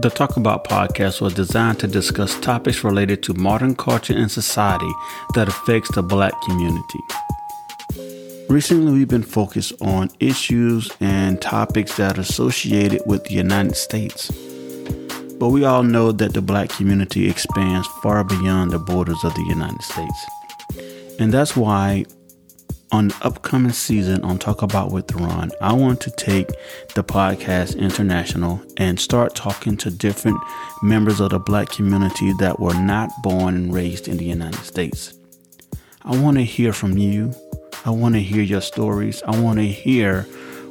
The Talk About podcast was designed to discuss topics related to modern culture and society that affects the black community. Recently, we've been focused on issues and topics that are associated with the United States. But we all know that the black community expands far beyond the borders of the United States. And that's why on the upcoming season on Talk About with Ron, I want to take the podcast international and start talking to different members of the black community that were not born and raised in the United States. I want to hear from you. I want to hear your stories. I want to hear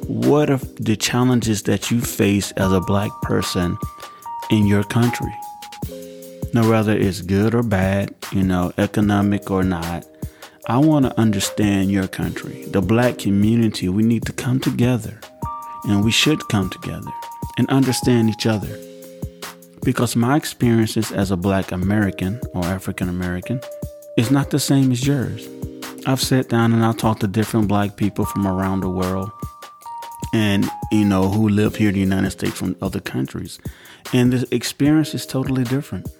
what are the challenges that you face as a black person in your country. Now, whether it's good or bad, you know, economic or not, I want to understand your country, the black community. We need to come together and we should come together and understand each other. Because my experiences as a black American or African American is not the same as yours. I've sat down and I've talked to different black people from around the world and, you know, who live here in the United States from other countries. And the experience is totally different.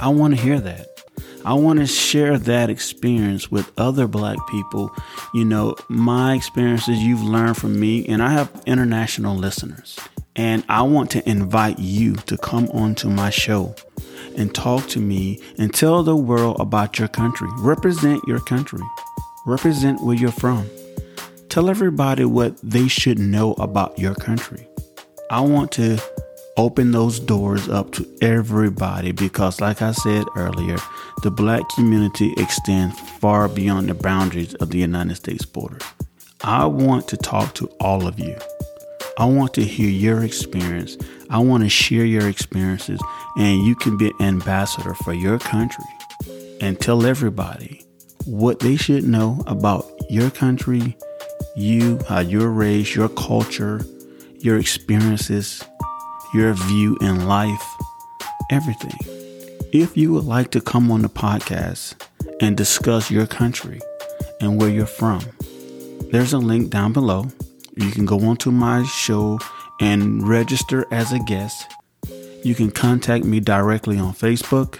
I want to hear that. I want to share that experience with other black people. You know, my experiences you've learned from me, and I have international listeners. And I want to invite you to come onto my show and talk to me and tell the world about your country. Represent your country, represent where you're from. Tell everybody what they should know about your country. I want to open those doors up to everybody because, like I said earlier, the black community extends far beyond the boundaries of the United States border. I want to talk to all of you. I want to hear your experience. I want to share your experiences, and you can be an ambassador for your country and tell everybody what they should know about your country, you, how you're raised, your culture, your experiences, your view in life, everything. If you would like to come on the podcast and discuss your country and where you're from, there's a link down below. You can go onto my show and register as a guest. You can contact me directly on Facebook.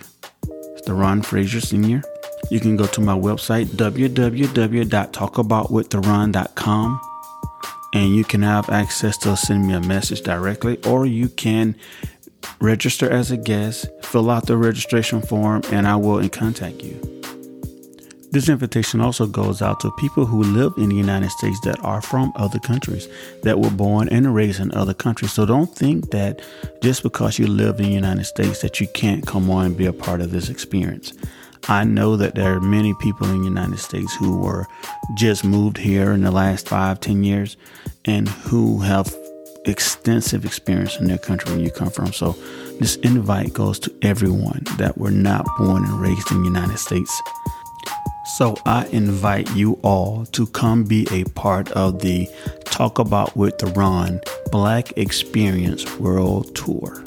It's the Ron Fraser Sr. You can go to my website, www.talkaboutwiththeron.com and you can have access to send me a message directly, or you can register as a guest, fill out the registration form, and I will contact you. This invitation also goes out to people who live in the United States that are from other countries, that were born and raised in other countries. So don't think that just because you live in the United States that you can't come on and be a part of this experience. I know that there are many people in the United States who were just moved here in the last five, ten years and who have extensive experience in their country where you come from. So this invite goes to everyone that were not born and raised in the United States. So I invite you all to come be a part of the Talk About with the Ron Black Experience World Tour.